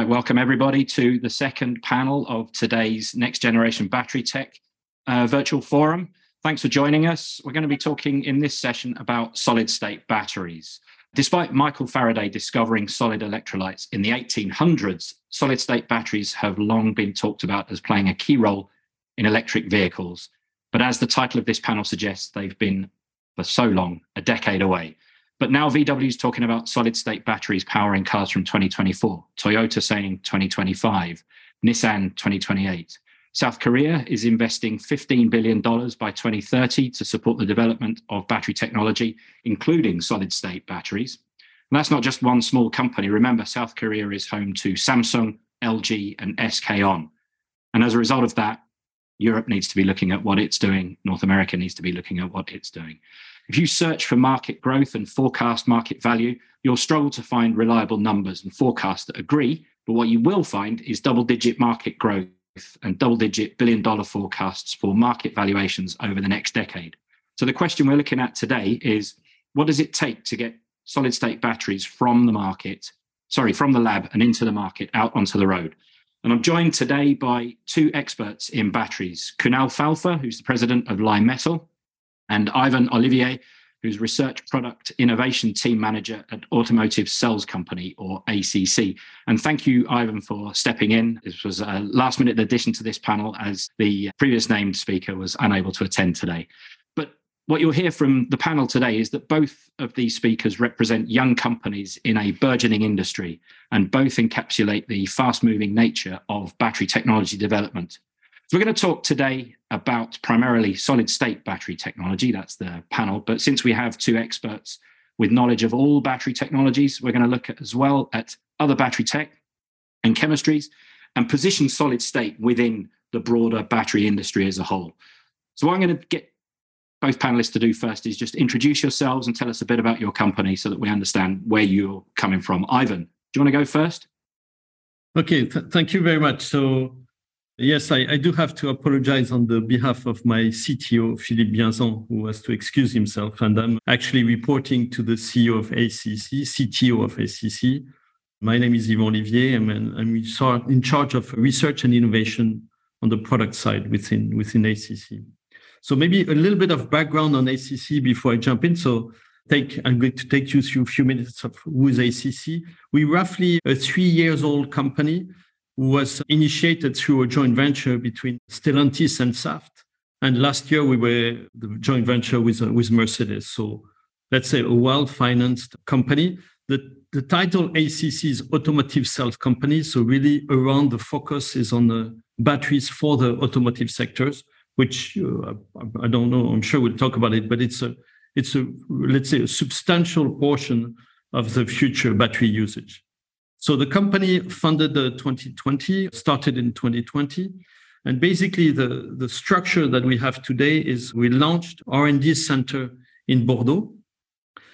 Right, welcome everybody to the second panel of today's Next Generation Battery Tech uh, virtual forum. Thanks for joining us. We're going to be talking in this session about solid state batteries. Despite Michael Faraday discovering solid electrolytes in the 1800s, solid state batteries have long been talked about as playing a key role in electric vehicles. But as the title of this panel suggests, they've been for so long a decade away. But now VW is talking about solid state batteries powering cars from 2024, Toyota saying 2025, Nissan 2028. South Korea is investing $15 billion by 2030 to support the development of battery technology, including solid state batteries. And that's not just one small company. Remember, South Korea is home to Samsung, LG, and SK On. And as a result of that, Europe needs to be looking at what it's doing. North America needs to be looking at what it's doing. If you search for market growth and forecast market value, you'll struggle to find reliable numbers and forecasts that agree. But what you will find is double digit market growth and double digit billion dollar forecasts for market valuations over the next decade. So the question we're looking at today is what does it take to get solid state batteries from the market, sorry, from the lab and into the market out onto the road? And I'm joined today by two experts in batteries Kunal Phalpher, who's the president of Li-Metal, and Ivan Olivier, who's Research Product Innovation Team Manager at Automotive Cells Company, or ACC. And thank you, Ivan, for stepping in. This was a last minute addition to this panel as the previous named speaker was unable to attend today. But what you'll hear from the panel today is that both of these speakers represent young companies in a burgeoning industry and both encapsulate the fast moving nature of battery technology development. So we're going to talk today about primarily solid state battery technology. That's the panel. But since we have two experts with knowledge of all battery technologies, we're going to look at, as well at other battery tech and chemistries and position solid state within the broader battery industry as a whole. So what I'm going to get both panelists to do first is just introduce yourselves and tell us a bit about your company so that we understand where you're coming from. Ivan, do you want to go first? Okay, th- thank you very much. So Yes, I, I, do have to apologize on the behalf of my CTO, Philippe Bienzon, who has to excuse himself. And I'm actually reporting to the CEO of ACC, CTO of ACC. My name is Yvan Olivier. I'm, an, I'm in charge of research and innovation on the product side within, within ACC. So maybe a little bit of background on ACC before I jump in. So take, I'm going to take you through a few minutes of who is ACC. We're roughly a three years old company was initiated through a joint venture between Stellantis and Saft. And last year we were the joint venture with, uh, with Mercedes. So let's say a well-financed company. The, the title ACC is Automotive Cells Company. So really around the focus is on the batteries for the automotive sectors, which uh, I don't know, I'm sure we'll talk about it, but it's a, it's a, let's say a substantial portion of the future battery usage. So the company funded the 2020, started in 2020. And basically the, the structure that we have today is we launched R&D center in Bordeaux.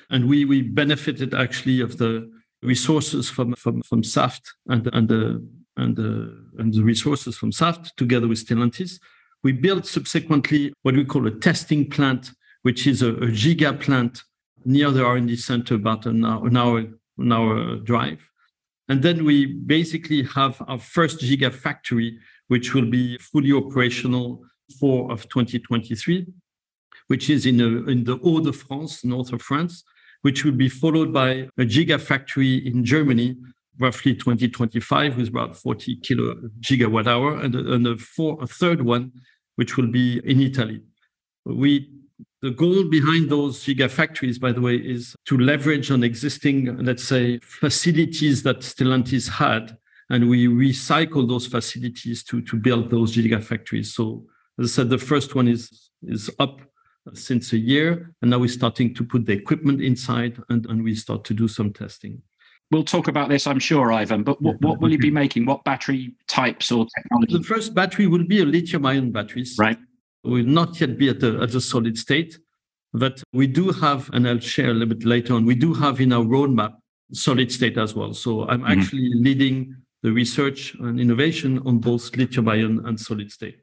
And we, we benefited actually of the resources from, from, from Saft and, and, the, and, the, and the resources from Saft together with Stellantis. We built subsequently what we call a testing plant, which is a, a giga plant near the R&D center, about an hour, an hour, an hour drive. And then we basically have our first gigafactory, which will be fully operational for of 2023, which is in, a, in the Hauts-de-France, north of France, which will be followed by a gigafactory in Germany, roughly 2025, with about 40 kilo gigawatt hour, and, and a, four, a third one, which will be in Italy. We the goal behind those gigafactories, by the way, is to leverage on existing, let's say, facilities that Stellantis had, and we recycle those facilities to, to build those gigafactories. So, as I said, the first one is, is up since a year, and now we're starting to put the equipment inside and, and we start to do some testing. We'll talk about this, I'm sure, Ivan, but what, what will you be making? What battery types or technology? The first battery will be a lithium ion battery. Right will not yet be at the, at the solid state, but we do have, and I'll share a little bit later on, we do have in our roadmap solid state as well. So I'm mm-hmm. actually leading the research and innovation on both lithium ion and solid state.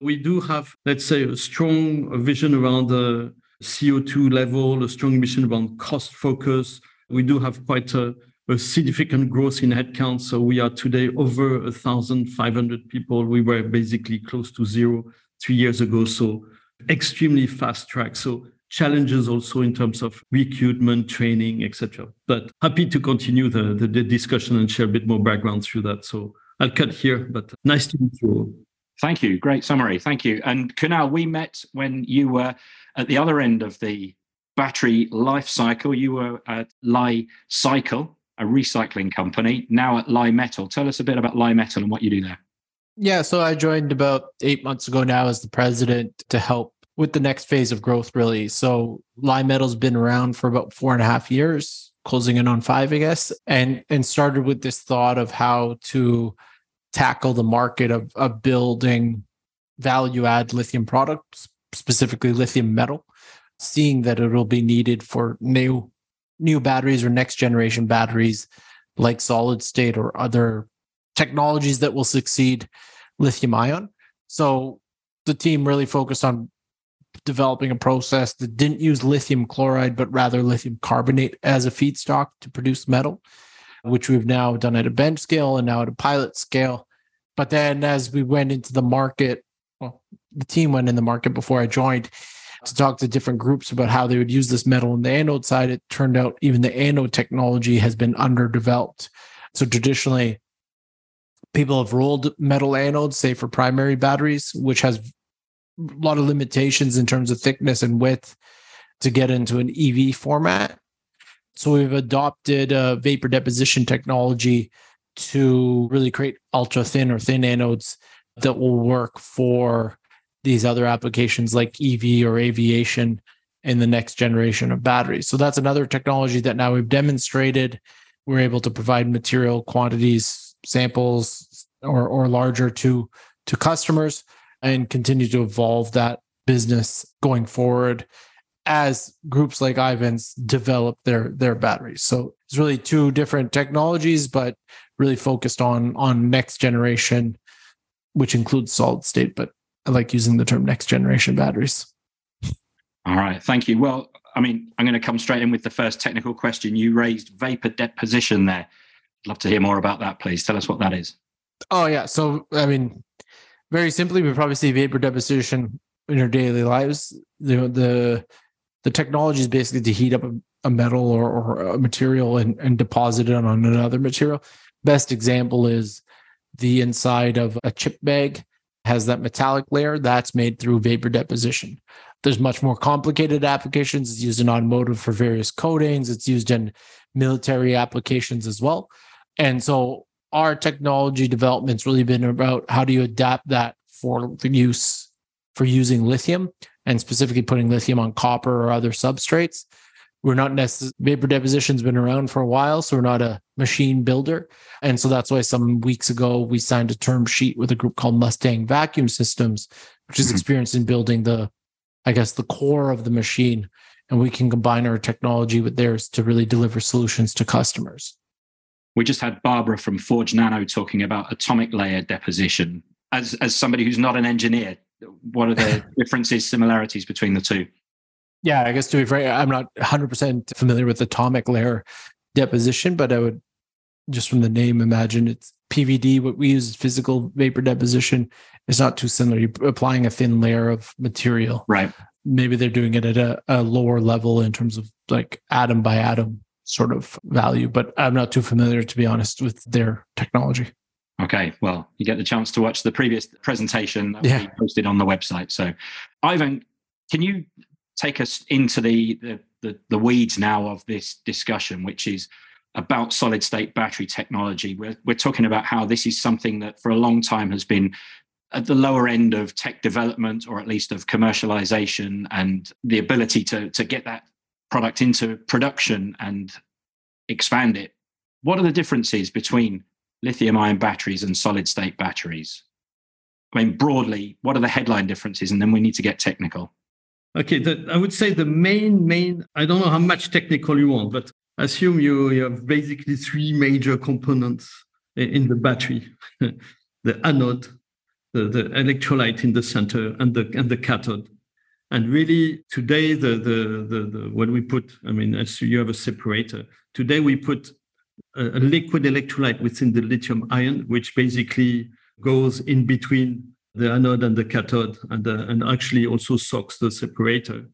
We do have, let's say, a strong vision around the CO2 level, a strong vision around cost focus. We do have quite a, a significant growth in headcount. So we are today over 1,500 people. We were basically close to zero three years ago. So extremely fast track. So challenges also in terms of recruitment, training, etc. But happy to continue the, the, the, discussion and share a bit more background through that. So I'll cut here, but nice to meet you. all. Thank you. Great summary. Thank you. And Kunal, we met when you were at the other end of the battery life cycle. You were at Li-Cycle, a recycling company, now at Li-Metal. Tell us a bit about Li-Metal and what you do there. Yeah, so I joined about eight months ago now as the president to help with the next phase of growth, really. So Li-Metal's been around for about four and a half years, closing in on five, I guess, and and started with this thought of how to tackle the market of, of building value add lithium products, specifically lithium metal, seeing that it'll be needed for new new batteries or next generation batteries like solid state or other technologies that will succeed lithium ion. So the team really focused on developing a process that didn't use lithium chloride, but rather lithium carbonate as a feedstock to produce metal, which we've now done at a bench scale and now at a pilot scale. But then as we went into the market, well, the team went in the market before I joined to talk to different groups about how they would use this metal on the anode side. It turned out even the anode technology has been underdeveloped. So traditionally, people have rolled metal anodes, say for primary batteries, which has a lot of limitations in terms of thickness and width to get into an EV format. So we've adopted a vapor deposition technology to really create ultra thin or thin anodes that will work for these other applications like EV or aviation in the next generation of batteries. So that's another technology that now we've demonstrated. We're able to provide material quantities, samples, or, or larger to, to customers and continue to evolve that business going forward as groups like Ivan's develop their their batteries. So it's really two different technologies, but really focused on on next generation, which includes solid state. But I like using the term next generation batteries. All right, thank you. Well, I mean, I'm going to come straight in with the first technical question. You raised vapor deposition there. I'd love to hear more about that, please. Tell us what that is. Oh yeah, so I mean, very simply, we probably see vapor deposition in our daily lives. The the the technology is basically to heat up a, a metal or, or, a material and, and deposit it on another material. Best example is the inside of a chip bag has that metallic layer that's made through vapor deposition. There's much more complicated applications. It's used in automotive for various coatings. It's used in military applications as well. And so our technology development's really been about how do you adapt that for the use for using lithium and specifically putting lithium on copper or other substrates. We're not necessarily vapor deposition's been around for a while, so we're not a machine builder. And so that's why some weeks ago we signed a term sheet with a group called Mustang Vacuum Systems, which is mm-hmm. experienced in building the, I guess, the core of the machine. And we can combine our technology with theirs to really deliver solutions to customers. We just had Barbara from Forge Nano talking about atomic layer deposition. As as somebody who's not an engineer, what are the differences, similarities between the two? Yeah, I guess to be frank, I'm not 100% familiar with atomic layer deposition, but I would just from the name imagine it's PVD. What we use is physical vapor deposition. It's not too similar. You're applying a thin layer of material. Right. Maybe they're doing it at a, a lower level in terms of like atom by atom sort of value, but I'm not too familiar, to be honest, with their technology. Okay, well, you get the chance to watch the previous presentation that yeah. we posted on the website. So, Ivan, can you take us into the, the the, the weeds now of this discussion, which is about solid state battery technology? We're we're talking about how this is something that for a long time has been at the lower end of tech development, or at least of commercialization, and the ability to to get that product into production and expand it. What are the differences between lithium ion batteries and solid state batteries? I mean, broadly, what are the headline differences? And then we need to get technical. Okay, the, I would say the main, main, I don't know how much technical you want, but assume you, you have basically three major components in the battery the anode, the, the electrolyte in the center, and the, and the cathode. And really, today, the, the, the, the when we put, I mean, as you have a separator, today we put a, a liquid electrolyte within the lithium ion, which basically goes in between the anode and the cathode and, uh, and actually also soaks the separator.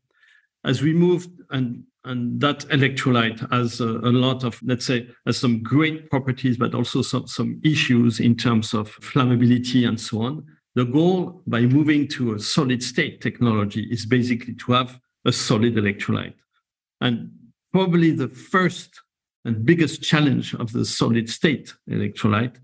As we move and and that electrolyte has a, a, lot of let's say has some great properties but also some, some issues in terms of flammability and so on the goal by moving to a solid state technology is basically to have a solid electrolyte and probably the first and biggest challenge of the solid state electrolyte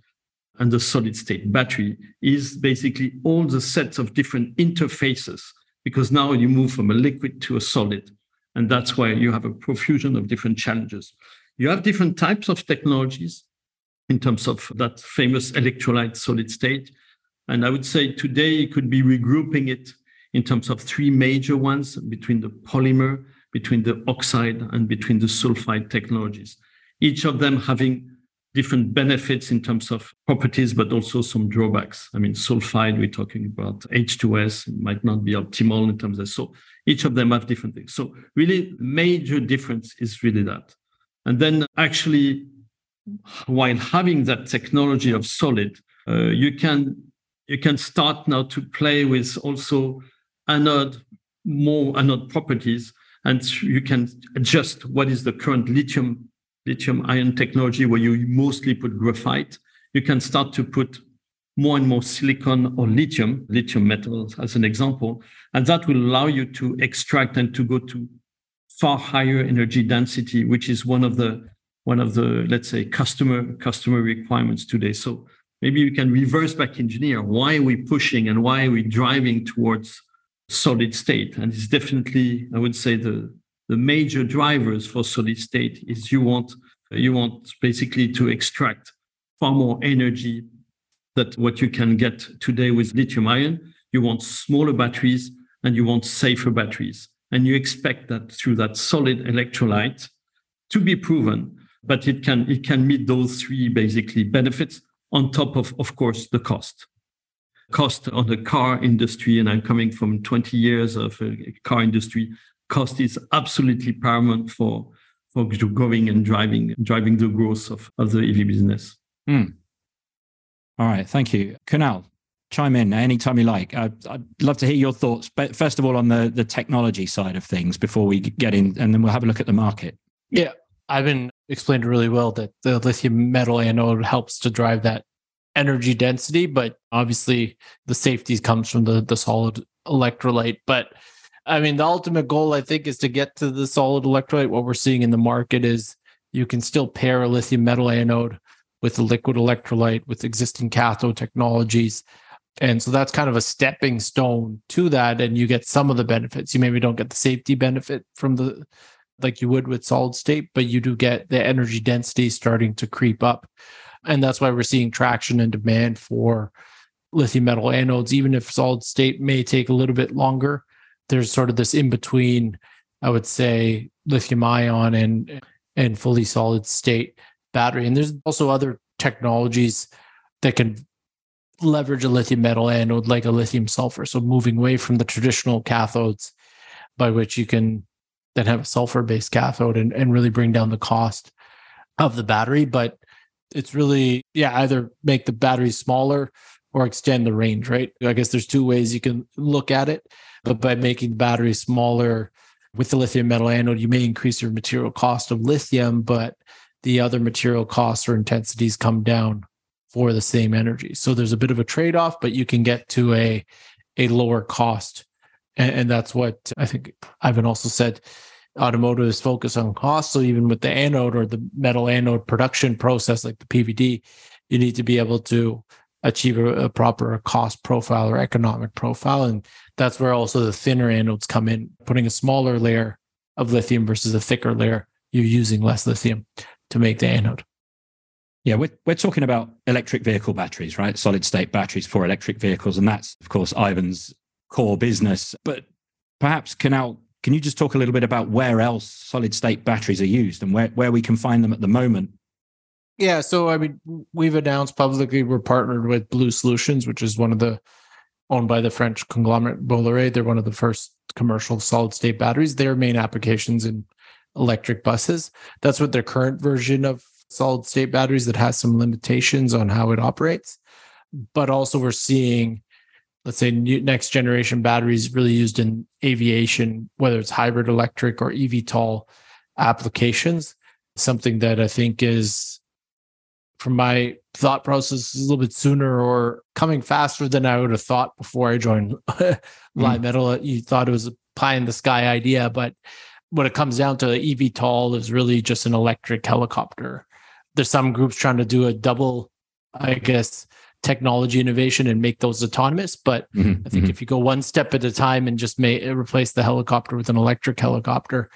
and the solid state battery is basically all the sets of different interfaces because now you move from a liquid to a solid and that's why you have a profusion of different challenges. You have different types of technologies in terms of that famous electrolyte solid state. And I would say today you could be regrouping it in terms of three major ones between the polymer, between the oxide, and between the sulfide technologies. Each of them having different benefits in terms of properties, but also some drawbacks. I mean, sulfide, we're talking about H2S, might not be optimal in terms of so each of them have different things. So really major difference is really that. And then actually, while having that technology of solid, uh, you can you can start now to play with also anode more anode properties, and you can adjust what is the current lithium lithium ion technology where you mostly put graphite, you can start to put more and more silicon or lithium, lithium metals as an example, and that will allow you to extract and to go to far higher energy density, which is one of the one of the let's say customer customer requirements today. So maybe you can reverse back engineer why are we pushing and why are we driving towards solid state, and it's definitely I would say the the major drivers for solid state is you want you want basically to extract far more energy that what you can get today with lithium ion. You want smaller batteries and you want safer batteries. And you expect that through that solid electrolyte to be proven but it can it can meet those three basically benefits on top of of course the cost cost on the car industry and i'm coming from 20 years of a car industry cost is absolutely paramount for for going and driving driving the growth of, of the EV business. Mm. All right, thank you, Kunal. Chime in anytime you like. I'd, I'd love to hear your thoughts, but first of all, on the the technology side of things before we get in, and then we'll have a look at the market. Yeah, Ivan explained really well that the lithium metal anode helps to drive that energy density, but obviously the safety comes from the the solid electrolyte. But I mean, the ultimate goal, I think, is to get to the solid electrolyte. What we're seeing in the market is you can still pair a lithium metal anode with a liquid electrolyte with existing cathode technologies. And so that's kind of a stepping stone to that. And you get some of the benefits. You maybe don't get the safety benefit from the like you would with solid state, but you do get the energy density starting to creep up. And that's why we're seeing traction and demand for lithium metal anodes, even if solid state may take a little bit longer there's sort of this in between, I would say, lithium ion and and fully solid state battery. And there's also other technologies that can leverage a lithium metal anode like a lithium sulfur. So moving away from the traditional cathodes by which you can then have a sulfur based cathode and, and really bring down the cost of the battery. But it's really, yeah, either make the battery smaller or extend the range, right? I guess there's two ways you can look at it. But by making the battery smaller with the lithium metal anode, you may increase your material cost of lithium, but the other material costs or intensities come down for the same energy. So there's a bit of a trade off, but you can get to a, a lower cost. And, and that's what I think Ivan also said automotive is focused on cost. So even with the anode or the metal anode production process, like the PVD, you need to be able to achieve a, a, proper cost profile or economic profile. And that's where also the thinner anodes come in, putting a smaller layer of lithium versus a thicker layer. You're using less lithium to make the anode. Yeah, we're, we're talking about electric vehicle batteries, right? Solid state batteries for electric vehicles. And that's, of course, Ivan's core business. But perhaps, Kunal, can you just talk a little bit about where else solid state batteries are used and where, where we can find them at the moment yeah, so I mean, we've announced publicly we're partnered with Blue Solutions, which is one of the owned by the French conglomerate Bolloré. They're one of the first commercial solid state batteries. Their main applications in electric buses. That's what their current version of solid state batteries that has some limitations on how it operates. But also, we're seeing, let's say, new, next generation batteries really used in aviation, whether it's hybrid electric or eVTOL applications. Something that I think is, from my thought process, a little bit sooner or coming faster than I would have thought before I joined hmm. Li Metal. You thought it was a pie in the sky idea, but when it comes down to the eVTOL, is really just an electric helicopter. There's some groups trying to do a double, I guess, technology innovation and make those autonomous. But mm-hmm. I think mm-hmm. if you go one step at a time and just make replace the helicopter with an electric helicopter,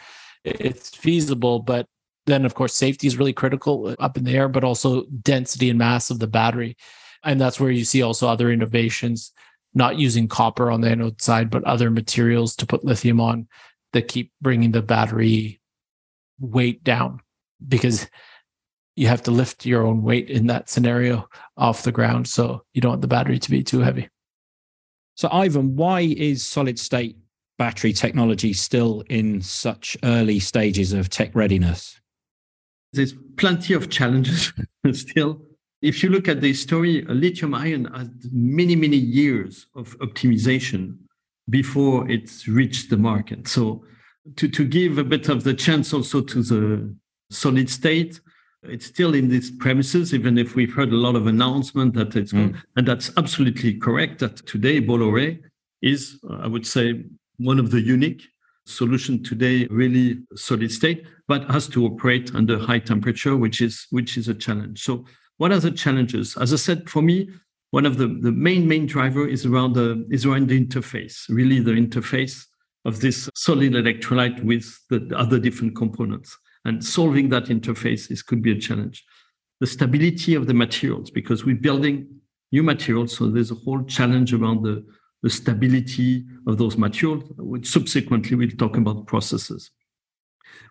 it's feasible. But then, of course, safety is really critical up in the air, but also density and mass of the battery. And that's where you see also other innovations, not using copper on the anode side, but other materials to put lithium on that keep bringing the battery weight down because you have to lift your own weight in that scenario off the ground. So you don't want the battery to be too heavy. So, Ivan, why is solid state battery technology still in such early stages of tech readiness? There's plenty of challenges still. If you look at the story, lithium ion has many, many years of optimization before it's reached the market. So to, to give a bit of the chance also to the solid state, it's still in these premises, even if we've heard a lot of announcement that it's mm. and that's absolutely correct that today Bolloré is, I would say, one of the unique solution today, really solid state, but has to operate under high temperature, which is which is a challenge. So what are the challenges? As I said, for me, one of the, the main, main driver is around the is around the interface, really the interface of this solid electrolyte with the other different components. And solving that interface is could be a challenge. The stability of the materials, because we're building new materials, so there's a whole challenge around the, the stability of those materials, which subsequently we'll talk about processes.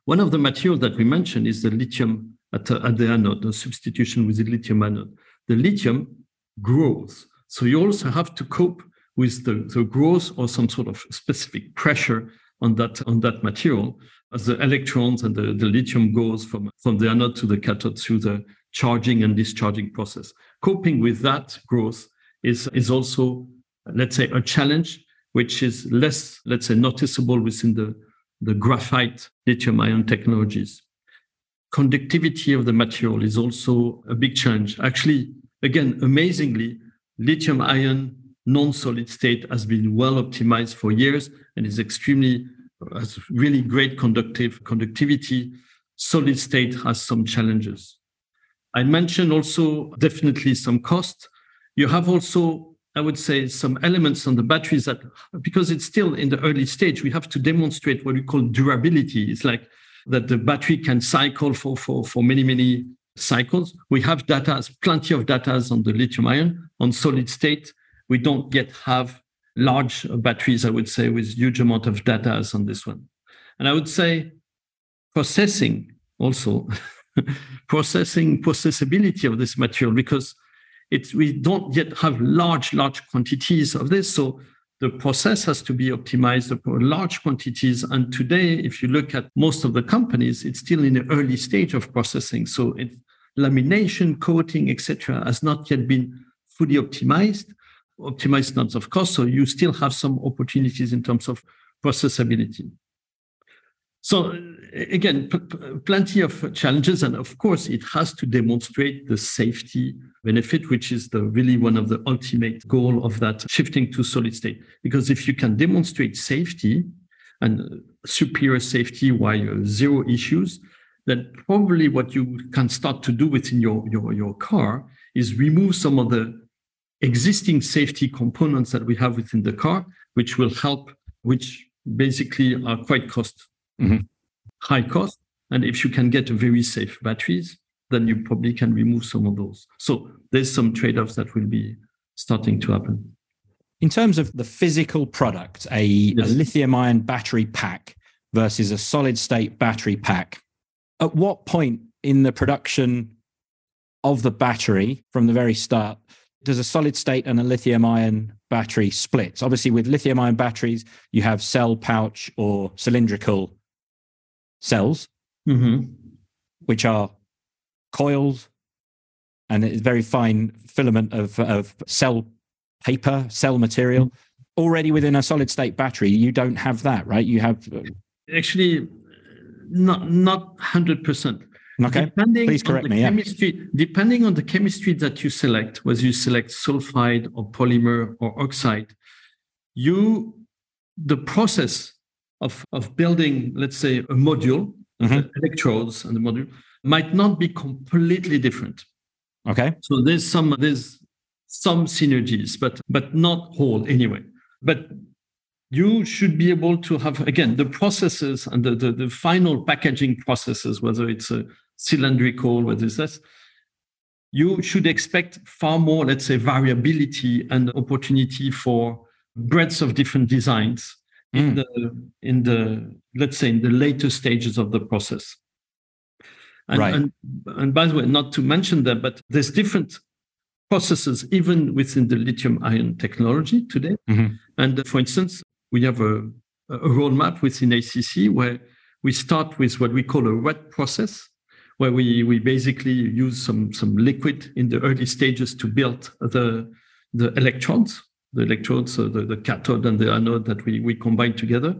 One of the materials that we mentioned is the lithium at, at the anode, the substitution with the lithium anode. The lithium grows. So you also have to cope with the, the growth or some sort of specific pressure on that on that material the electrons and the, the lithium goes from, from the anode to the cathode through the charging and discharging process. Coping with that growth is, is also, let's say, a challenge which is less, let's say, noticeable within the, the graphite lithium ion technologies. Conductivity of the material is also a big challenge. Actually, Again, amazingly, lithium ion non-solid state has been well optimized for years and is extremely has really great conductive conductivity. Solid state has some challenges. I mentioned also definitely some cost. You have also, I would say, some elements on the batteries that because it's still in the early stage, we have to demonstrate what we call durability. It's like that the battery can cycle for for for many many cycles. We have data, plenty of data on the lithium ion. On solid state, we don't yet have large batteries, I would say, with huge amount of data on this one. And I would say processing also, processing processability of this material, because it's, we don't yet have large, large quantities of this. So the process has to be optimized for large quantities. And today, if you look at most of the companies, it's still in the early stage of processing. So it, lamination, coating, etc., has not yet been fully optimized, optimized not of course. So you still have some opportunities in terms of processability. So again, plenty of challenges, and of course, it has to demonstrate the safety benefit, which is the really one of the ultimate goal of that shifting to solid state. Because if you can demonstrate safety and superior safety while zero issues, then probably what you can start to do within your, your, your car is remove some of the existing safety components that we have within the car, which will help, which basically are quite cost mm-hmm. high cost. And if you can get very safe batteries, then you probably can remove some of those. So there's some trade-offs that will be starting to happen. In terms of the physical product, a, yes. a lithium ion battery pack versus a solid state battery pack, at what point in the production of the battery from the very start does a solid state and a lithium ion battery split? Obviously, with lithium ion batteries, you have cell pouch or cylindrical cells, mm-hmm. which are coils, and it's very fine filament of, of cell paper, cell material. Already within a solid state battery, you don't have that, right? You have uh, actually not not hundred percent. Okay. Depending Please correct me. Chemistry, yeah. Depending on the chemistry that you select, whether you select sulfide or polymer or oxide, you the process of, of building, let's say, a module, mm-hmm. electrodes and the module, might not be completely different. Okay. So there's some there's some synergies, but but not whole anyway. But you should be able to have again the processes and the, the, the final packaging processes, whether it's a cylindrical, whether it's this, you should expect far more, let's say, variability and opportunity for breadth of different designs mm. in the in the let's say in the later stages of the process. And, right. and, and by the way, not to mention that, but there's different processes even within the lithium ion technology today. Mm-hmm. And for instance, we have a, a roadmap within ACC where we start with what we call a wet process, where we, we basically use some, some liquid in the early stages to build the, the electrons, the electrodes, the, the cathode and the anode that we, we combine together.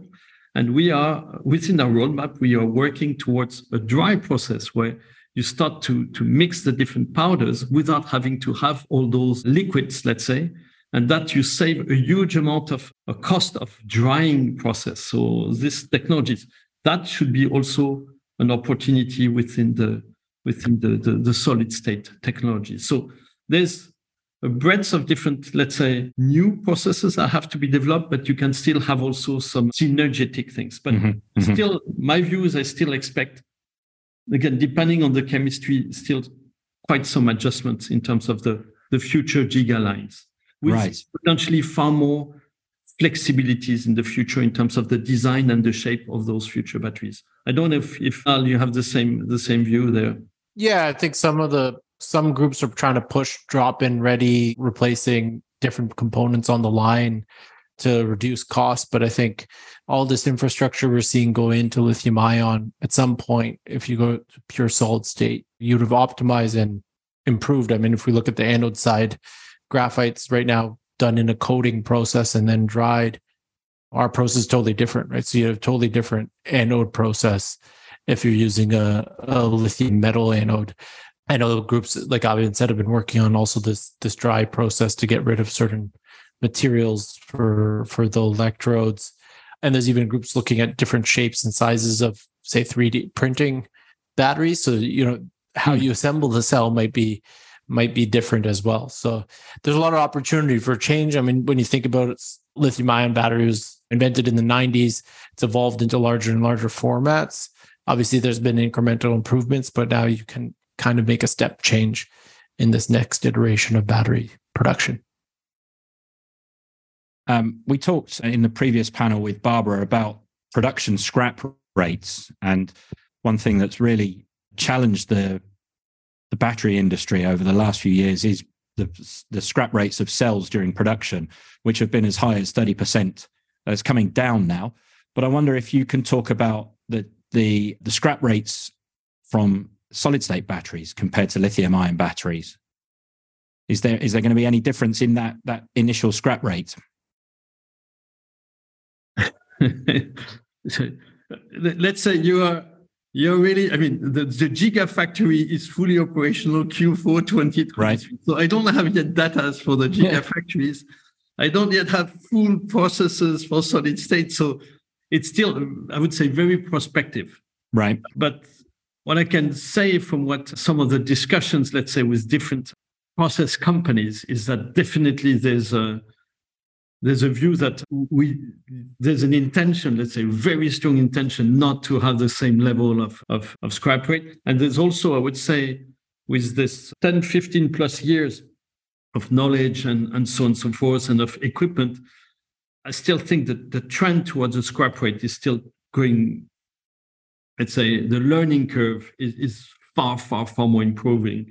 And we are within our roadmap, we are working towards a dry process where you start to, to mix the different powders without having to have all those liquids, let's say, and that you save a huge amount of a cost of drying process. So this technologies that should be also an opportunity within the within the, the, the solid state technology. So there's a breadth of different, let's say, new processes that have to be developed, but you can still have also some synergetic things. But mm-hmm. Mm-hmm. still, my view is I still expect, again, depending on the chemistry, still quite some adjustments in terms of the, the future giga lines, with right. potentially far more flexibilities in the future in terms of the design and the shape of those future batteries. I don't know if, if Al, you have the same the same view there. Yeah, I think some of the some groups are trying to push drop in ready, replacing different components on the line to reduce cost. But I think all this infrastructure we're seeing go into lithium ion at some point, if you go to pure solid state, you'd have optimized and improved. I mean, if we look at the anode side, graphite's right now done in a coating process and then dried. Our process is totally different, right? So you have a totally different anode process if you're using a, a lithium metal anode. I know groups like I've said have been working on also this this dry process to get rid of certain materials for for the electrodes. And there's even groups looking at different shapes and sizes of say 3D printing batteries. So you know how hmm. you assemble the cell might be might be different as well. So there's a lot of opportunity for change. I mean, when you think about it, lithium ion battery was invented in the 90s. It's evolved into larger and larger formats. Obviously, there's been incremental improvements, but now you can kind of make a step change in this next iteration of battery production. Um, we talked in the previous panel with Barbara about production scrap rates, and one thing that's really challenged the the battery industry over the last few years is the the scrap rates of cells during production, which have been as high as thirty percent. Uh, it's coming down now, but I wonder if you can talk about the the the scrap rates from solid state batteries compared to lithium ion batteries? Is there is there going to be any difference in that that initial scrap rate? Let's say you are you're really I mean the, the Gigafactory is fully operational Q4 2023. Right. So I don't have yet data for the Gigafactories. I don't yet have full processes for solid state. So it's still, I would say, very prospective. Right. But what I can say from what some of the discussions, let's say, with different process companies, is that definitely there's a there's a view that we there's an intention, let's say, very strong intention, not to have the same level of, of, of scrap rate. And there's also, I would say, with this 10, 15 plus years of knowledge and, and so on and so forth, and of equipment, I still think that the trend towards the scrap rate is still going let's say the learning curve is, is far, far, far more improving.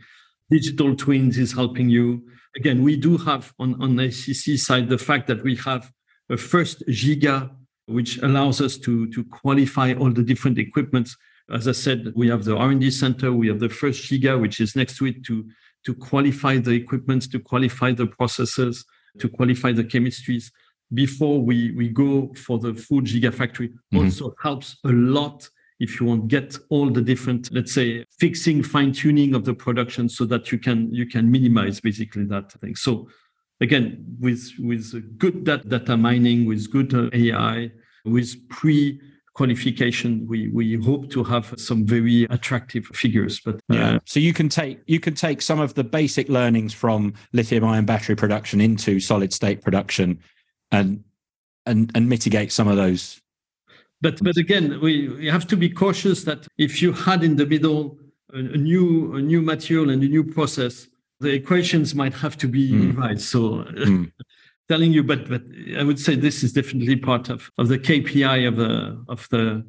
Digital twins is helping you. Again, we do have on, on ACC side the fact that we have a first giga, which allows us to, to qualify all the different equipments As I said, we have the R&D center, we have the first Giga, which is next to it to, to qualify the equipment, to qualify the processes, to qualify the chemistries before we, we go for the full gigafactory mm-hmm. also helps a lot if you want get all the different let's say fixing fine tuning of the production so that you can you can minimize basically that thing so again with with good data mining with good uh, ai with pre qualification we we hope to have some very attractive figures but uh, yeah so you can take you can take some of the basic learnings from lithium ion battery production into solid state production and and and mitigate some of those. But but again, we, we have to be cautious that if you had in the middle a, a new a new material and a new process, the equations might have to be mm. revised. So. Mm. telling you, but but I would say this is definitely part of, of the KPI of the of the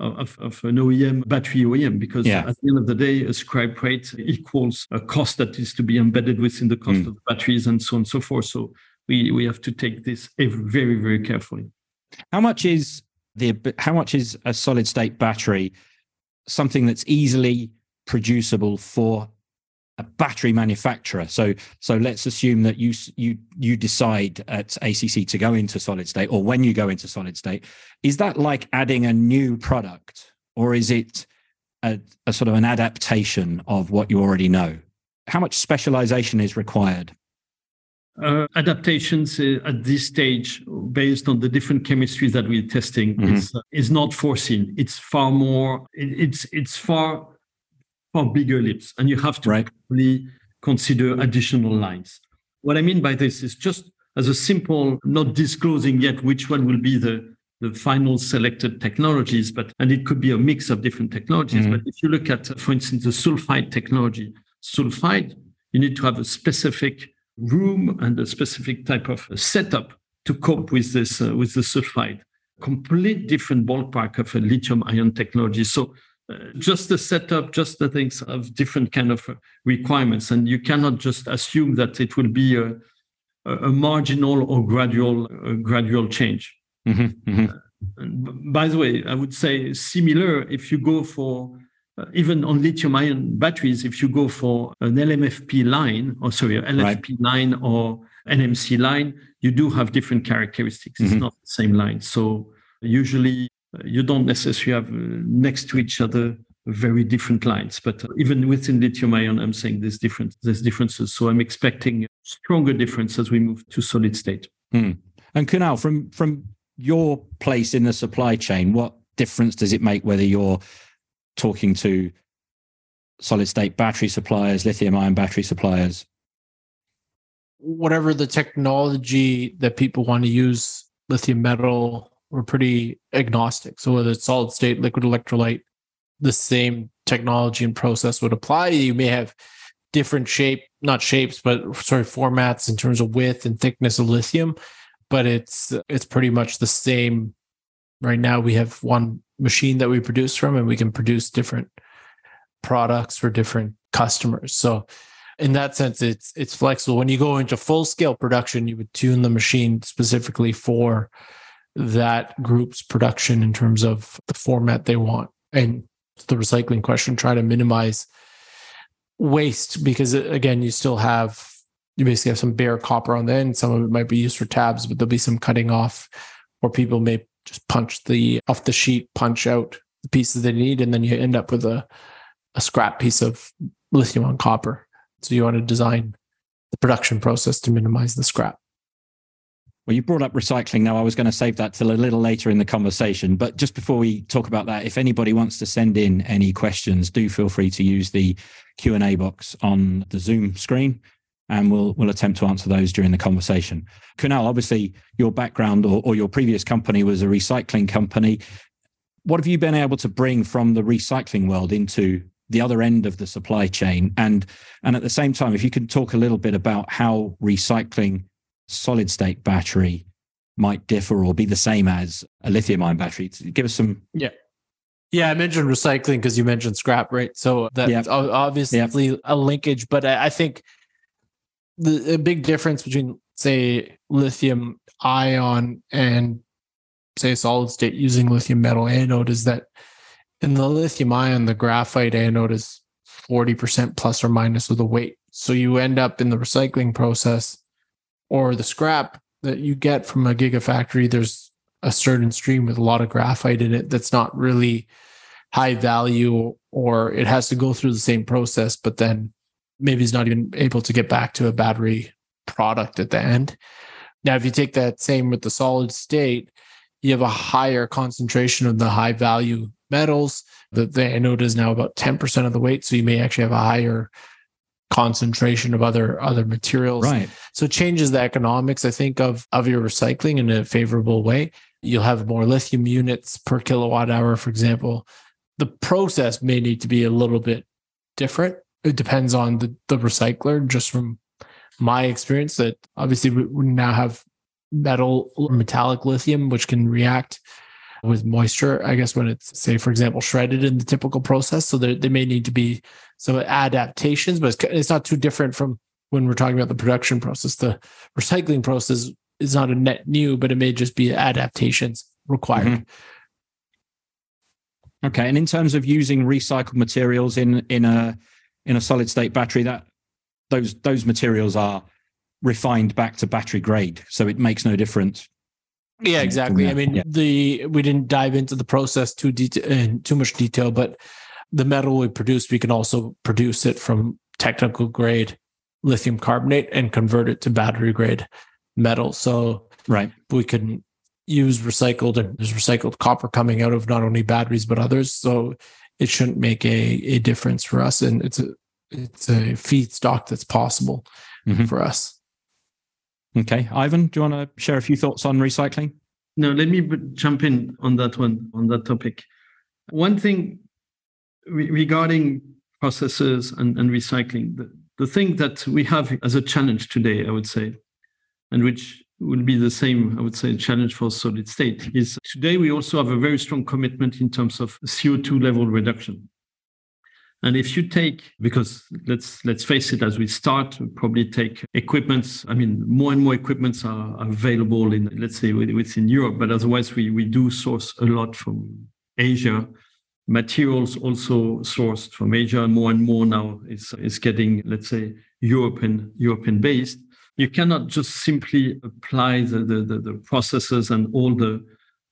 of, of an OEM battery OEM because yeah. at the end of the day, a scrap rate equals a cost that is to be embedded within the cost mm. of the batteries and so on and so forth. So we we have to take this very very carefully. How much is the how much is a solid state battery something that's easily producible for a battery manufacturer? So so let's assume that you you you decide at ACC to go into solid state or when you go into solid state is that like adding a new product or is it a, a sort of an adaptation of what you already know? How much specialization is required uh, adaptations uh, at this stage based on the different chemistries that we're testing mm-hmm. is, uh, is not foreseen it's far more it, it's it's far far bigger leaps and you have to right. really consider additional lines what i mean by this is just as a simple not disclosing yet which one will be the the final selected technologies but and it could be a mix of different technologies mm-hmm. but if you look at for instance the sulfide technology sulfide you need to have a specific room and a specific type of setup to cope with this uh, with the sulfide. Complete different ballpark of a lithium ion technology. So uh, just the setup, just the things of different kind of uh, requirements, and you cannot just assume that it will be a, a marginal or gradual gradual change. Mm-hmm, mm-hmm. by the way, I would say similar if you go for uh, even on lithium ion batteries, if you go for an LMFP line, or sorry, LFP right. line or NMC line, you do have different characteristics. Mm-hmm. It's not the same line. So usually uh, you don't necessarily have uh, next to each other very different lines. But uh, even within lithium ion, I'm saying there's different there's differences. So I'm expecting stronger difference as we move to solid state. Mm. And Kunal, from from your place in the supply chain, what difference does it make whether you're talking to solid state battery suppliers, lithium ion battery suppliers? Whatever the technology that people want to use, lithium metal, we're pretty agnostic. So whether it's solid state, liquid electrolyte, the same technology and process would apply. You may have different shape, not shapes, but sorry, formats in terms of width and thickness of lithium, but it's it's pretty much the same. Right now we have one machine that we produce from and we can produce different products for different customers. So in that sense it's it's flexible. When you go into full scale production you would tune the machine specifically for that group's production in terms of the format they want. And the recycling question try to minimize waste because uh, again you still have you basically have some bare copper on the end. Some of it might be used for tabs but there'll be some cutting off or people may just punch the off the sheet, punch out the pieces they need, and then you end up with a, a scrap piece of lithium on copper. So you want to design the production process to minimize the scrap. Well, you brought up recycling. Now, I was going to save that till a little later in the conversation. But just before we talk about that, if anybody wants to send in any questions, do feel free to use the Q and A box on the Zoom screen and we'll we'll attempt to answer those during the conversation. Kunal, obviously your background or, or your previous company was a recycling company. What have you been able to bring from the recycling world into the other end of the supply chain? And and at the same time, if you could talk a little bit about how recycling solid state battery might differ or be the same as a lithium ion battery. Give us some yeah yeah, I mentioned recycling because you mentioned scrap, right? So that's yep. obviously yep. a linkage, but I think the, big difference between say lithium ion and say solid state using lithium metal anode is that In the lithium ion, the graphite anode is 40% plus or minus of the weight. So you end up in the recycling process or the scrap that you get from a gigafactory, there's a certain stream with a lot of graphite in it that's not really high value or it has to go through the same process, but then maybe it's not even able to get back to a battery product at the end. Now, if you take that same with the solid state, you have a higher concentration of the high value metals. The, the anode is now about 10% of the weight. So you may actually have a higher concentration of other other materials. Right. So it changes the economics, I think, of of your recycling in a favorable way. You'll have more lithium units per kilowatt hour, for example. The process may need to be a little bit different. It depends on the, the recycler, just from my experience, that obviously we now have metal or metallic lithium, which can react with moisture, I guess, when it's, say, for example, shredded in the typical process. So there, there may need to be some adaptations, but it's, it's not too different from when we're talking about the production process. The recycling process is not a net new, but it may just be adaptations required. Mm-hmm. Okay, and in terms of using recycled materials in in a in a solid state battery, that those those materials are refined back to battery grade, so it makes no difference yeah, exactly. I mean, yeah. the we didn't dive into the process too detail in too much detail, but the metal we produce, we can also produce it from technical grade lithium carbonate and convert it to battery grade metal. So right, we can use recycled and there's recycled copper coming out of not only batteries but others. So it shouldn't make a, a difference for us. And it's a it's a feedstock that's possible mm-hmm. for us. Okay. Ivan, do you want to share a few thoughts on recycling? No, let me jump in on that one, on that topic. One thing re- regarding processes and, and recycling, the, the thing that we have as a challenge today, I would say, and which will be the same, I would say, challenge for solid state is today we also have a very strong commitment in terms of CO2 level reduction. And if you take, because let's let's face it, as we start, probably take equipments. I mean, more and more equipments are available in, let's say, within Europe, but otherwise we we do source a lot from Asia. Materials also sourced from Asia. More and more now is is getting, let's say, European European based. You cannot just simply apply the, the, the, the processes and all the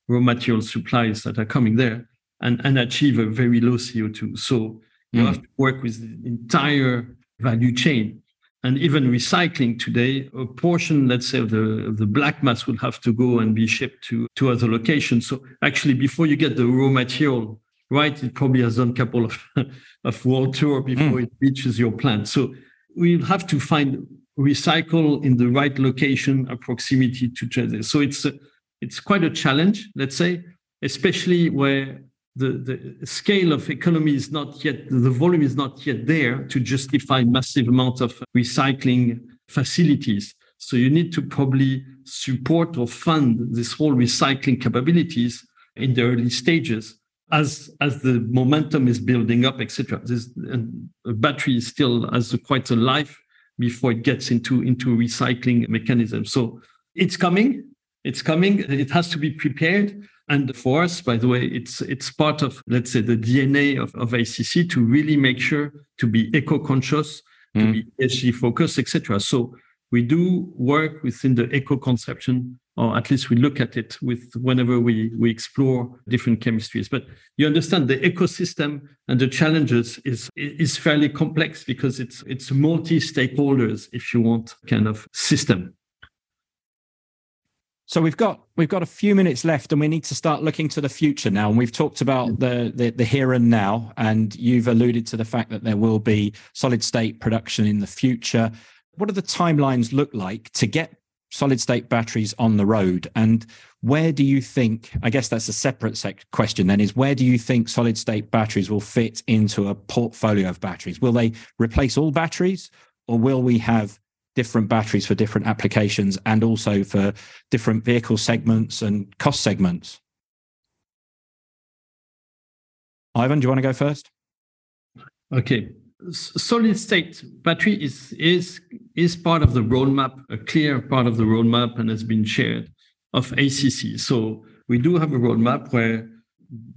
raw material supplies that are coming there and, and achieve a very low CO2. So you mm. have to work with the entire value chain. And even recycling today, a portion, let's say, of the, of the black mass will have to go and be shipped to, to other locations. So actually, before you get the raw material right, it probably has done a couple of, of world tour before mm. it reaches your plant. So we'll have to find recycle in the right location, a proximity to trade. So it's a, it's quite a challenge, let's say, especially where the, the scale of economy is not yet, the volume is not yet there to justify massive amount of recycling facilities. So you need to probably support or fund this whole recycling capabilities in the early stages as as the momentum is building up, etc. This and battery is still has a, quite a life before it gets into into recycling mechanism. So it's coming. It's coming. It has to be prepared. And for us, by the way, it's it's part of let's say the DNA of, of ACC to really make sure to be eco-conscious, mm. to be ESG focused, etc. So we do work within the eco conception, or at least we look at it with whenever we we explore different chemistries. But you understand the ecosystem and the challenges is is fairly complex because it's it's multi stakeholders, if you want, kind of system. So we've got we've got a few minutes left, and we need to start looking to the future now. And we've talked about the, the the, here and now, and you've alluded to the fact that there will be solid state production in the future. What do the timelines look like to get solid state batteries on the road? And where do you think? I guess that's a separate sec- question. Then is where do you think solid state batteries will fit into a portfolio of batteries? Will they replace all batteries, or will we have different batteries for different applications and also for different vehicle segments and cost segments. Ivan, do you want to go first? Okay. Solid state battery is is is part of the roadmap, a clear part of the roadmap, and has been shared of ACC. So we do have a roadmap where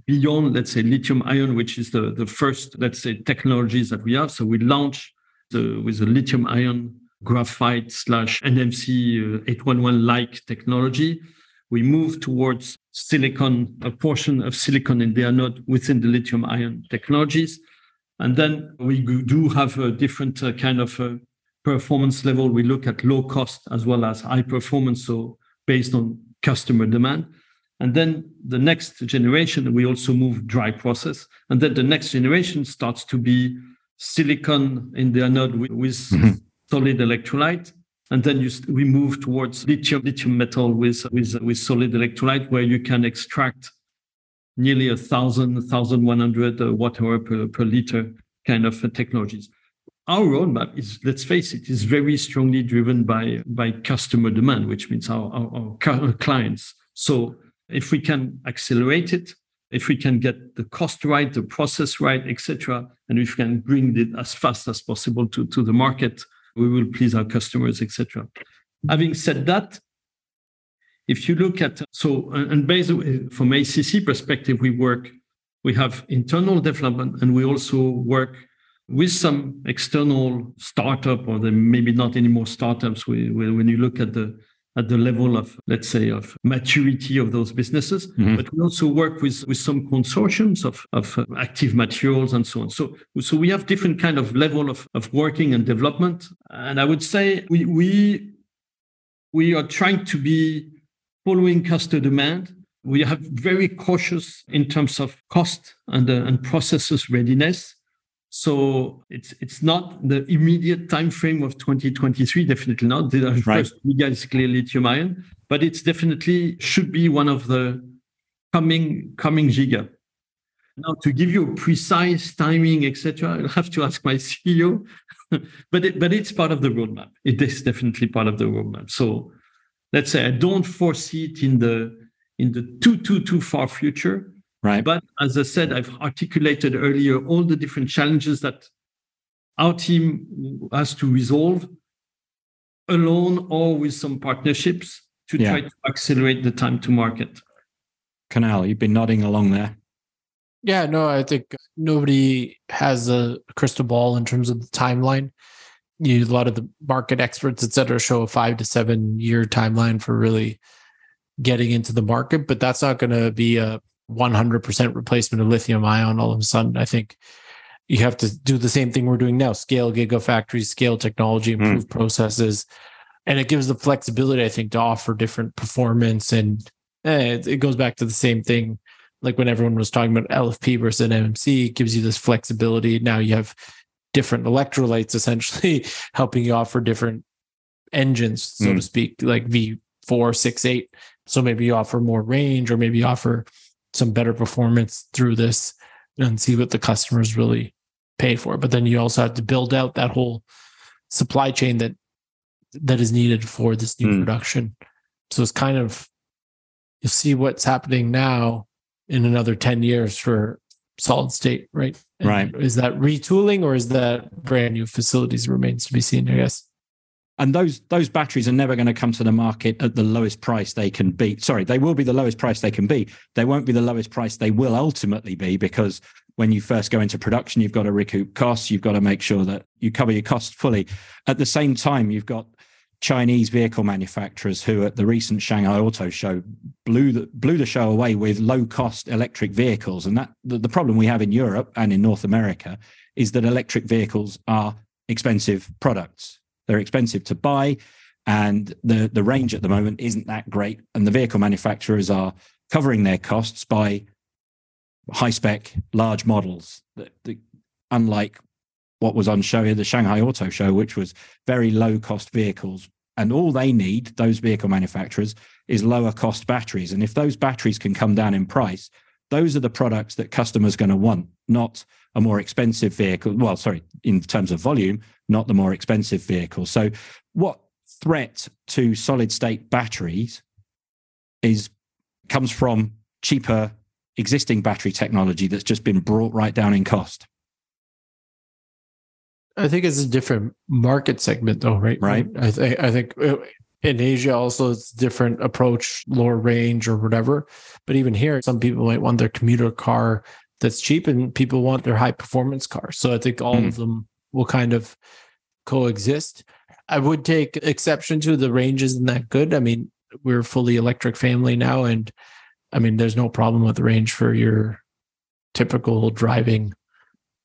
beyond, let's say, lithium ion, which is the, the first, let's say, technologies that we have. So we launch the, with a lithium ion graphite slash NMC uh, 811 like technology. We move towards silicon, a portion of silicon in the anode within the lithium ion technologies. And then we do have a different uh, kind of uh, performance level. We look at low cost as well as high performance. So based on customer demand. And then the next generation, we also move dry process. And then the next generation starts to be silicon in the anode with, with mm-hmm. solid electrolyte. And then you, we move towards lithium, lithium metal with, with, with solid electrolyte, where you can extract nearly a thousand, thousand one hundred uh, watt hour per, per liter kind of uh, technologies. Our roadmap is, let's face it, is very strongly driven by, by customer demand, which means our, our, our clients. So if we can accelerate it, if we can get the cost right, the process right, etc., and if we can bring it as fast as possible to, to the market, we will please our customers, etc. Having said that, if you look at so and based from ACC perspective, we work, we have internal development, and we also work with some external startup, or maybe not anymore startups. We, when you look at the at the level of, let's say, of maturity of those businesses. Mm-hmm. But we also work with, with some consortiums of, of uh, active materials and so on. So, so we have different kind of level of, of working and development. And I would say we, we, we are trying to be following customer demand. We have very cautious in terms of cost and, uh, and processes readiness. So it's it's not the immediate time frame of 2023, definitely not. The right. first giga is clearly lithium ion, but it's definitely should be one of the coming coming giga. Now, to give you a precise timing, etc., I'll have to ask my CEO. but it, but it's part of the roadmap. It is definitely part of the roadmap. So let's say I don't foresee it in the in the too too too far future Right. But as I said, I've articulated earlier all the different challenges that our team has to resolve alone or with some partnerships to yeah. try to accelerate the time to market. Kunal, you've been nodding along there. Yeah, no, I think nobody has a crystal ball in terms of the timeline. You, a lot of the market experts, et cetera, show a five to seven year timeline for really getting into the market, but that's not going to be a 100% replacement of lithium ion all of a sudden i think you have to do the same thing we're doing now scale gigafactories scale technology hmm. improve mm. processes and it gives the flexibility i think to offer different performance and eh, it, goes back to the same thing like when everyone was talking about lfp versus nmc it gives you this flexibility now you have different electrolytes essentially helping you offer different engines so mm. to speak like v4 6 8 so maybe you offer more range or maybe you offer some better performance through this and see what the customers really pay for. But then you also have to build out that whole supply chain that that is needed for this new mm. production. So it's kind of you see what's happening now in another 10 years for solid state, right? And right. Is that retooling or is that brand new facilities remains to be seen, I guess? and those those batteries are never going to come to the market at the lowest price they can be sorry they will be the lowest price they can be they won't be the lowest price they will ultimately be because when you first go into production you've got to recoup costs you've got to make sure that you cover your costs fully at the same time you've got Chinese vehicle manufacturers who at the recent Shanghai Auto Show blew the blew the show away with low cost electric vehicles and that the, the problem we have in Europe and in North America is that electric vehicles are expensive products they're expensive to buy, and the the range at the moment isn't that great. And the vehicle manufacturers are covering their costs by high spec large models. That, unlike what was on show here, the Shanghai Auto Show, which was very low cost vehicles. And all they need, those vehicle manufacturers, is lower cost batteries. And if those batteries can come down in price, those are the products that customers are going to want, not a more expensive vehicle. Well, sorry, in terms of volume, not the more expensive vehicle. So, what threat to solid state batteries is comes from cheaper existing battery technology that's just been brought right down in cost? I think it's a different market segment, though, right? Right. I, th- I think uh, in Asia also it's different approach, lower range or whatever. But even here, some people might want their commuter car that's cheap and people want their high performance car. So I think all mm. of them will kind of coexist. I would take exception to the range isn't that good. I mean, we're fully electric family now, and I mean, there's no problem with the range for your typical driving.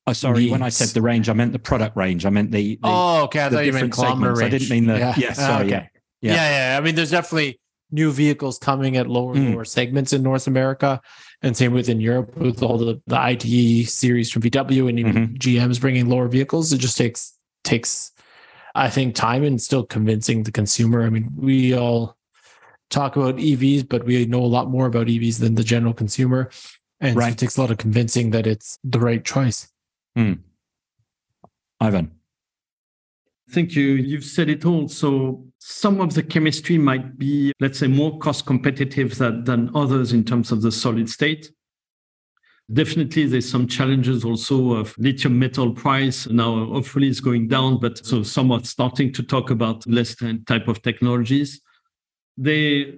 Oh, sorry. When I said the range, I meant the product range. I meant the. the oh, okay. I thought you meant kilometer range. I didn't mean the. Yeah. yeah sorry. okay. Yeah. yeah. Yeah. Yeah. I mean, there's definitely new vehicles coming at lower mm. lower segments in North America, and same within Europe with all the the ID series from VW and even mm-hmm. GM's bringing lower vehicles. It just takes takes, I think, time and still convincing the consumer. I mean, we all talk about EVs, but we know a lot more about EVs than the general consumer, and right. it takes a lot of convincing that it's the right choice. Mm. Ivan. Thank you. You've said it all. So some of the chemistry might be, let's say, more cost competitive than, than others in terms of the solid state. Definitely, there's some challenges also of lithium metal price. Now, hopefully, it's going down, but so somewhat starting to talk about less type of technologies. They,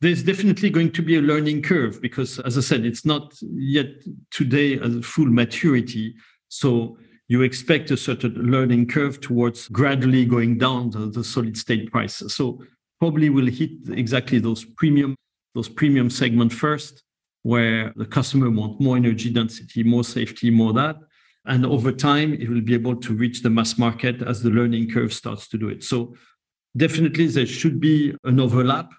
there's definitely going to be a learning curve because, as I said, it's not yet today a full maturity. So you expect a certain learning curve towards gradually going down the, the solid state price. So probably we'll hit exactly those premium, those premium segment first, where the customer want more energy density, more safety, more that. And over time, it will be able to reach the mass market as the learning curve starts to do it. So definitely there should be an overlap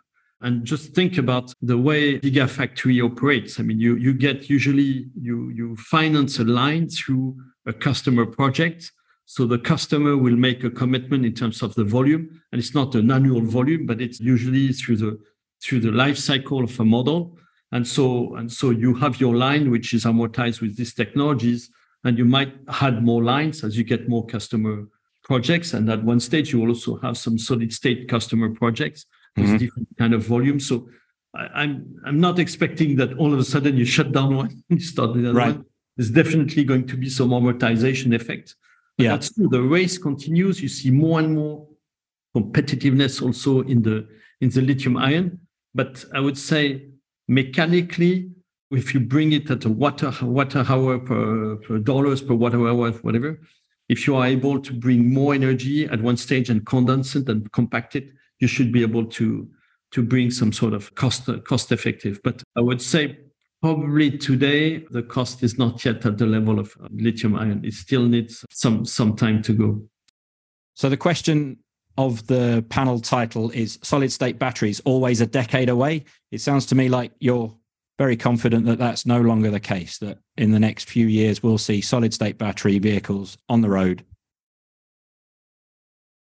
and just think about the way gigafactory operates. I mean you you get usually you you finance a line through a customer project. So the customer will make a commitment in terms of the volume. And it's not an annual volume but it's usually through the through the life cycle of a model. And so and so you have your line which is amortized with these technologies and you might add more lines as you get more customer projects. And at one stage you will also have some solid state customer projects with mm-hmm. different kind of volume. So I, am I'm, I'm not expecting that all of a sudden you shut down one and you start the other right. one. There's definitely going to be some amortization effect. But yeah. that's true. The race continues. You see more and more competitiveness also in the in the lithium ion. But I would say mechanically, if you bring it at a watt watt hour per, per dollars per watt hour, whatever, if you are able to bring more energy at one stage and condense it and compact it, you should be able to to bring some sort of cost cost effective. But I would say probably today the cost is not yet at the level of lithium ion. It still needs some some time to go. So the question of the panel title is solid state batteries always a decade away. It sounds to me like you're very confident that that's no longer the case that in the next few years we'll see solid state battery vehicles on the road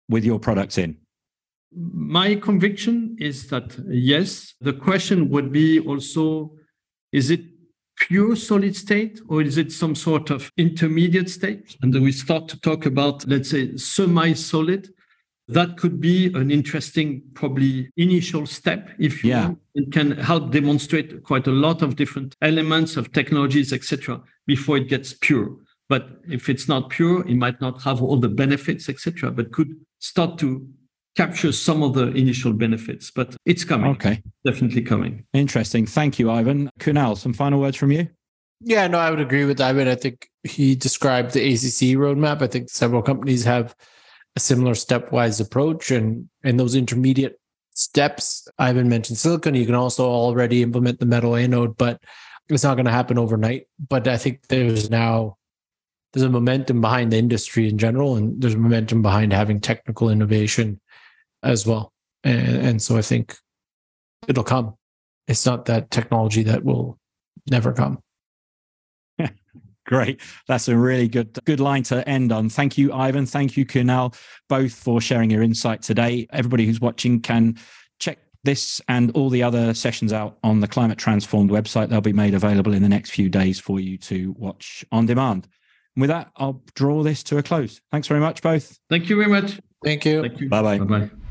with your products in my conviction is that yes, the question would be also is it pure solid state or is it some sort of intermediate state? And then we start to talk about, let's say, semi solid. That could be an interesting, probably initial step if you yeah. It can help demonstrate quite a lot of different elements of technologies, etc., before it gets pure. But if it's not pure, it might not have all the benefits, etc., but could start to captures some of the initial benefits, but it's coming. Okay. Definitely coming. Interesting. Thank you, Ivan. Kunal, some final words from you? Yeah, no, I would agree with Ivan. I think he described the ACC roadmap. I think several companies have a similar stepwise approach and and those intermediate steps. Ivan mentioned silicon. You can also already implement the metal anode, but it's not going to happen overnight. But I think there's now there's a momentum behind the industry in general, and there's momentum behind having technical innovation as well. And, and so I think it'll come. It's not that technology that will never come. Great. That's a really good good line to end on. Thank you, Ivan. Thank you, Kunal, both for sharing your insight today. Everybody who's watching can check this and all the other sessions out on the Climate Transformed website. They'll be made available in the next few days for you to watch on demand. And with that, I'll draw this to a close. Thanks very much, both. Thank you very much. Thank you. Thank you. Bye bye. Bye bye.